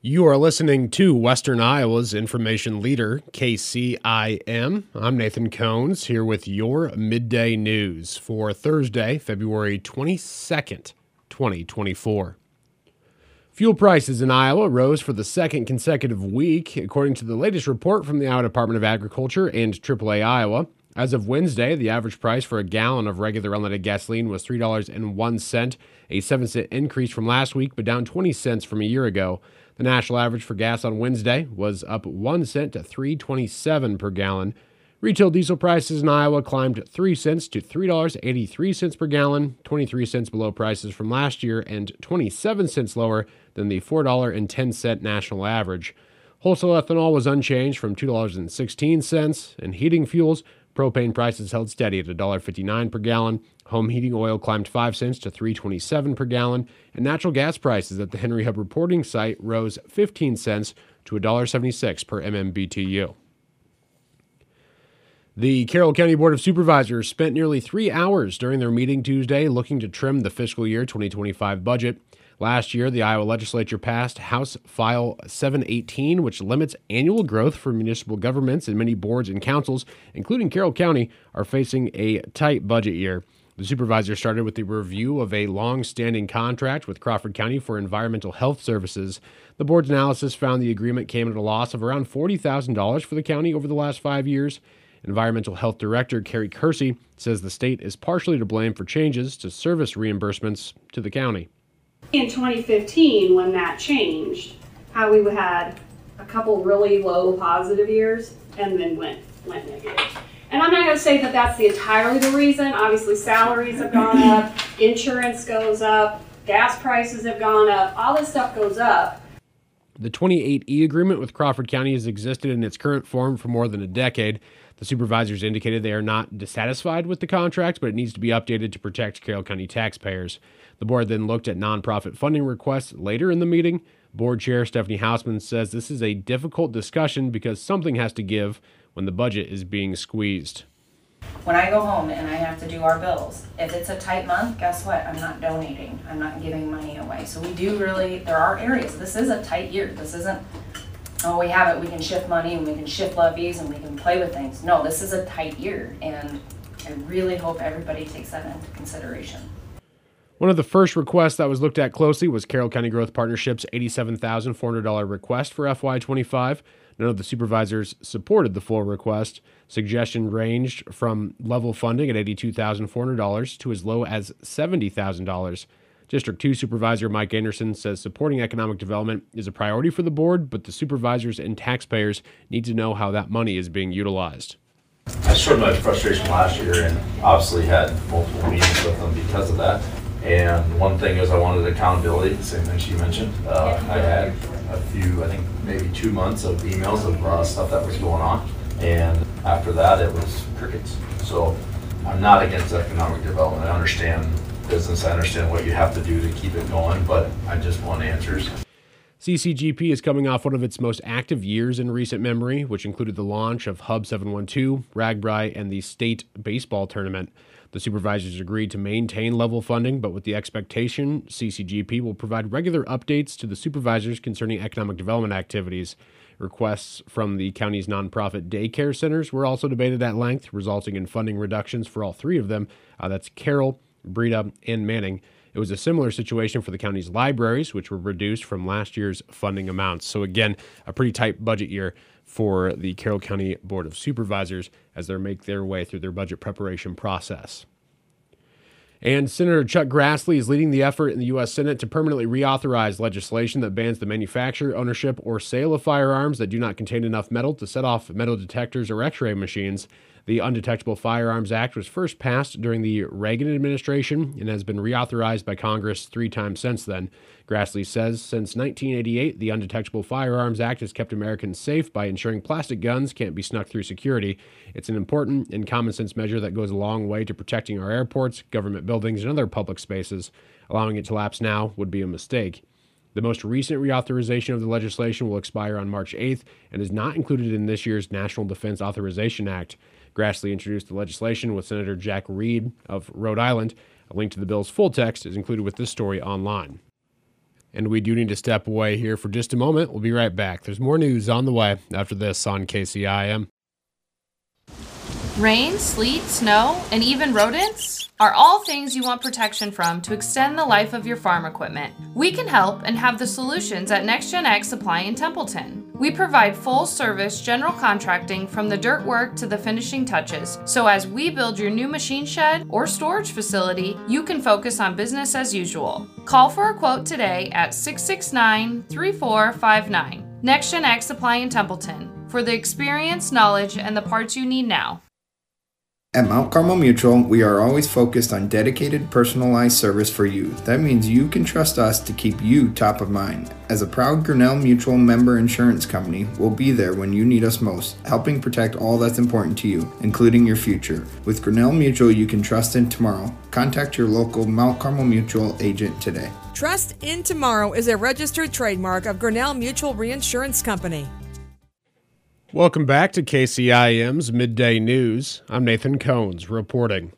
You are listening to Western Iowa's information leader, KCIM. I'm Nathan Cones here with your midday news for Thursday, February 22nd, 2024. Fuel prices in Iowa rose for the second consecutive week, according to the latest report from the Iowa Department of Agriculture and AAA Iowa. As of Wednesday, the average price for a gallon of regular unleaded gasoline was $3.01, a 7 cent increase from last week, but down 20 cents from a year ago. The national average for gas on Wednesday was up 1 cent to 3.27 per gallon. Retail diesel prices in Iowa climbed 3 cents to $3.83 per gallon, 23 cents below prices from last year and 27 cents lower than the $4.10 national average. Wholesale ethanol was unchanged from $2.16, and heating fuels Propane prices held steady at $1.59 per gallon. Home heating oil climbed 5 cents to 3.27 per gallon, and natural gas prices at the Henry Hub reporting site rose 15 cents to $1.76 per MMBTU. The Carroll County Board of Supervisors spent nearly three hours during their meeting Tuesday looking to trim the fiscal year 2025 budget. Last year, the Iowa legislature passed House File 718, which limits annual growth for municipal governments, and many boards and councils, including Carroll County, are facing a tight budget year. The supervisor started with the review of a long standing contract with Crawford County for environmental health services. The board's analysis found the agreement came at a loss of around $40,000 for the county over the last five years. Environmental Health Director Carrie Kersey says the state is partially to blame for changes to service reimbursements to the county in 2015 when that changed, how we had a couple really low positive years and then went went negative. And I'm not going to say that that's the entirely the reason. Obviously, salaries have gone up, insurance goes up, gas prices have gone up, all this stuff goes up. The 28E agreement with Crawford County has existed in its current form for more than a decade. The supervisors indicated they are not dissatisfied with the contract, but it needs to be updated to protect Carroll County taxpayers. The board then looked at nonprofit funding requests later in the meeting. Board Chair Stephanie Hausman says this is a difficult discussion because something has to give when the budget is being squeezed. When I go home and I have to do our bills, if it's a tight month, guess what? I'm not donating. I'm not giving money away. So we do really, there are areas. This is a tight year. This isn't, oh, we have it, we can shift money and we can shift levies and we can play with things. No, this is a tight year. And I really hope everybody takes that into consideration. One of the first requests that was looked at closely was Carroll County Growth Partnership's $87,400 request for FY25. None of the supervisors supported the full request. Suggestion ranged from level funding at $82,400 to as low as $70,000. District 2 Supervisor Mike Anderson says supporting economic development is a priority for the board, but the supervisors and taxpayers need to know how that money is being utilized. I showed my frustration last year and obviously had multiple meetings with them because of that. And one thing is I wanted accountability, same thing she mentioned. Uh, I had a few, I think maybe two months of emails of uh, stuff that was going on. And after that, it was crickets. So I'm not against economic development. I understand business. I understand what you have to do to keep it going, but I just want answers. CCGP is coming off one of its most active years in recent memory, which included the launch of Hub 712, RAGBRAI, and the state baseball tournament. The supervisors agreed to maintain level funding, but with the expectation CCGP will provide regular updates to the supervisors concerning economic development activities. Requests from the county's nonprofit daycare centers were also debated at length, resulting in funding reductions for all three of them. Uh, that's Carroll, Breda, and Manning. It was a similar situation for the county's libraries, which were reduced from last year's funding amounts. So, again, a pretty tight budget year for the Carroll County Board of Supervisors as they make their way through their budget preparation process. And Senator Chuck Grassley is leading the effort in the U.S. Senate to permanently reauthorize legislation that bans the manufacture, ownership, or sale of firearms that do not contain enough metal to set off metal detectors or x ray machines. The Undetectable Firearms Act was first passed during the Reagan administration and has been reauthorized by Congress three times since then. Grassley says since 1988, the Undetectable Firearms Act has kept Americans safe by ensuring plastic guns can't be snuck through security. It's an important and common sense measure that goes a long way to protecting our airports, government buildings, and other public spaces. Allowing it to lapse now would be a mistake. The most recent reauthorization of the legislation will expire on March 8th and is not included in this year's National Defense Authorization Act. Grassley introduced the legislation with Senator Jack Reed of Rhode Island. A link to the bill's full text is included with this story online. And we do need to step away here for just a moment. We'll be right back. There's more news on the way after this on KCIM. Rain, sleet, snow, and even rodents are all things you want protection from to extend the life of your farm equipment. We can help and have the solutions at NextGen Ag Supply in Templeton. We provide full service general contracting from the dirt work to the finishing touches. So as we build your new machine shed or storage facility, you can focus on business as usual. Call for a quote today at 669 3459. NextGen Ag Supply in Templeton for the experience, knowledge, and the parts you need now. At Mount Carmel Mutual, we are always focused on dedicated, personalized service for you. That means you can trust us to keep you top of mind. As a proud Grinnell Mutual member insurance company, we'll be there when you need us most, helping protect all that's important to you, including your future. With Grinnell Mutual, you can trust in tomorrow. Contact your local Mount Carmel Mutual agent today. Trust in Tomorrow is a registered trademark of Grinnell Mutual Reinsurance Company. Welcome back to KCIM's Midday News. I'm Nathan Cones reporting.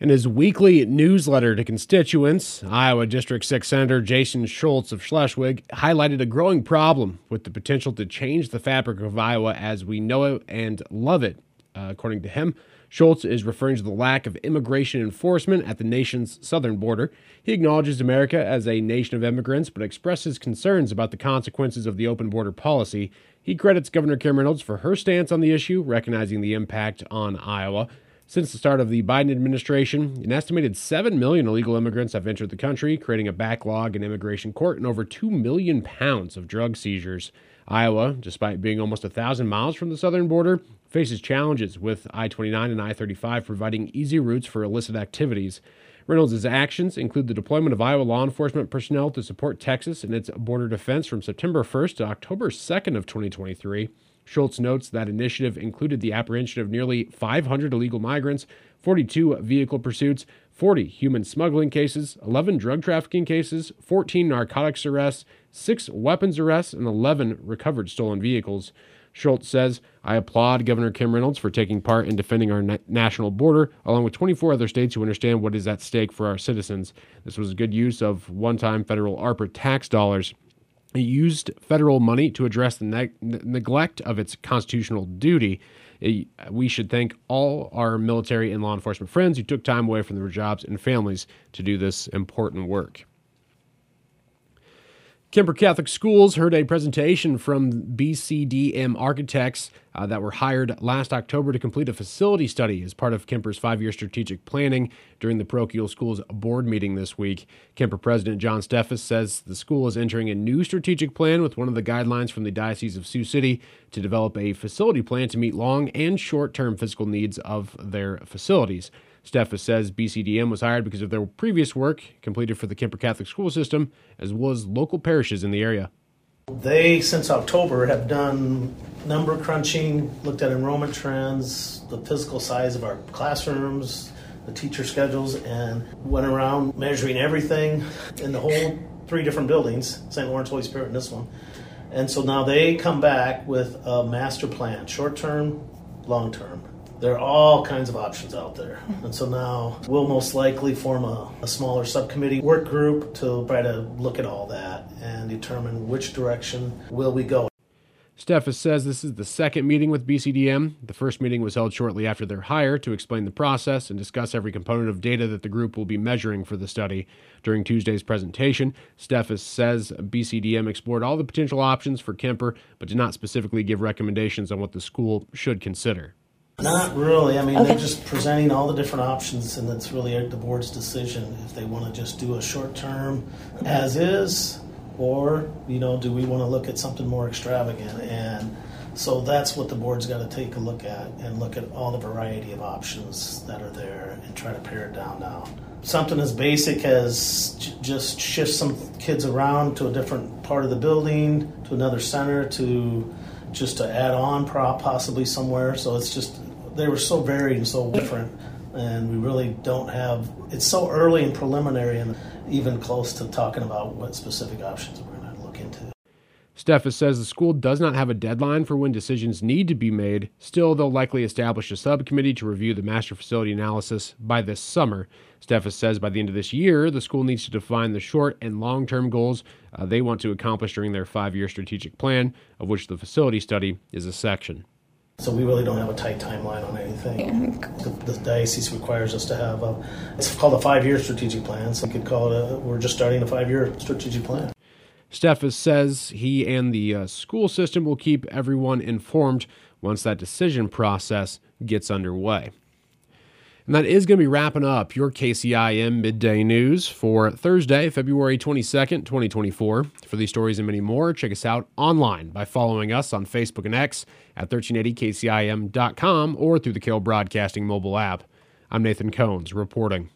In his weekly newsletter to constituents, Iowa District 6 Senator Jason Schultz of Schleswig highlighted a growing problem with the potential to change the fabric of Iowa as we know it and love it. Uh, according to him, Schultz is referring to the lack of immigration enforcement at the nation's southern border. He acknowledges America as a nation of immigrants, but expresses concerns about the consequences of the open border policy he credits Governor Kim Reynolds for her stance on the issue, recognizing the impact on Iowa. Since the start of the Biden administration, an estimated 7 million illegal immigrants have entered the country, creating a backlog in immigration court and over 2 million pounds of drug seizures. Iowa, despite being almost a thousand miles from the southern border, faces challenges with I 29 and I 35 providing easy routes for illicit activities. Reynolds' actions include the deployment of Iowa law enforcement personnel to support Texas in its border defense from September 1st to October 2nd of 2023. Schultz notes that initiative included the apprehension of nearly 500 illegal migrants, 42 vehicle pursuits, 40 human smuggling cases, 11 drug trafficking cases, 14 narcotics arrests, 6 weapons arrests, and 11 recovered stolen vehicles. Schultz says, I applaud Governor Kim Reynolds for taking part in defending our na- national border, along with 24 other states who understand what is at stake for our citizens. This was a good use of one time federal ARPA tax dollars. It used federal money to address the ne- neglect of its constitutional duty. It, we should thank all our military and law enforcement friends who took time away from their jobs and families to do this important work. Kuemper Catholic Schools heard a presentation from BCDM architects uh, that were hired last October to complete a facility study as part of Kuemper's five year strategic planning during the parochial school's board meeting this week. Kuemper President John Steffes says the school is entering a new strategic plan with one of the guidelines from the Diocese of Sioux City to develop a facility plan to meet long and short term physical needs of their facilities. Steffes says BCDM was hired because of their previous work completed for the Kuemper Catholic School System, as well as local parishes in the area. They, since October, have done number crunching, looked at enrollment trends, the physical size of our classrooms, the teacher schedules, and went around measuring everything in the whole three different buildings St. Lawrence, Holy Spirit, and this one. And so now they come back with a master plan short term, long term there are all kinds of options out there. And so now we'll most likely form a, a, smaller subcommittee work group to try to look at all that and determine which direction will we go. Steffes says this is the second meeting with BCDM. The first meeting was held shortly after their hire to explain the process and discuss every component of data that the group will be measuring for the study. During Tuesday's presentation, Steffes says BCDM explored all the potential options for Kuemper, but did not specifically give recommendations on what the school should consider. Not really. I mean, okay. they're just presenting all the different options, and it's really the board's decision if they want to just do a short term as is, or you know, do we want to look at something more extravagant? And so that's what the board's got to take a look at and look at all the variety of options that are there and try to pare it down now. Something as basic as j- just shift some kids around to a different part of the building, to another center, to just to add on prop possibly somewhere. So it's just they were so varied and so different, and we really don't have. It's so early and preliminary, and even close to talking about what specific options we're going to look into. Steffes says the school does not have a deadline for when decisions need to be made. Still, they'll likely establish a subcommittee to review the master facility analysis by this summer. Steffes says by the end of this year, the school needs to define the short and long term goals uh, they want to accomplish during their five year strategic plan, of which the facility study is a section. So we really don't have a tight timeline on anything. The, the diocese requires us to have a, it's called a five-year strategic plan, so we could call it a, we're just starting a five-year strategic plan. Steffes says he and the uh, school system will keep everyone informed once that decision process gets underway. And that is going to be wrapping up your KCIM midday news for Thursday, February 22nd, 2024. For these stories and many more, check us out online by following us on Facebook and X at 1380kcim.com or through the Carroll Broadcasting mobile app. I'm Nathan Cones reporting.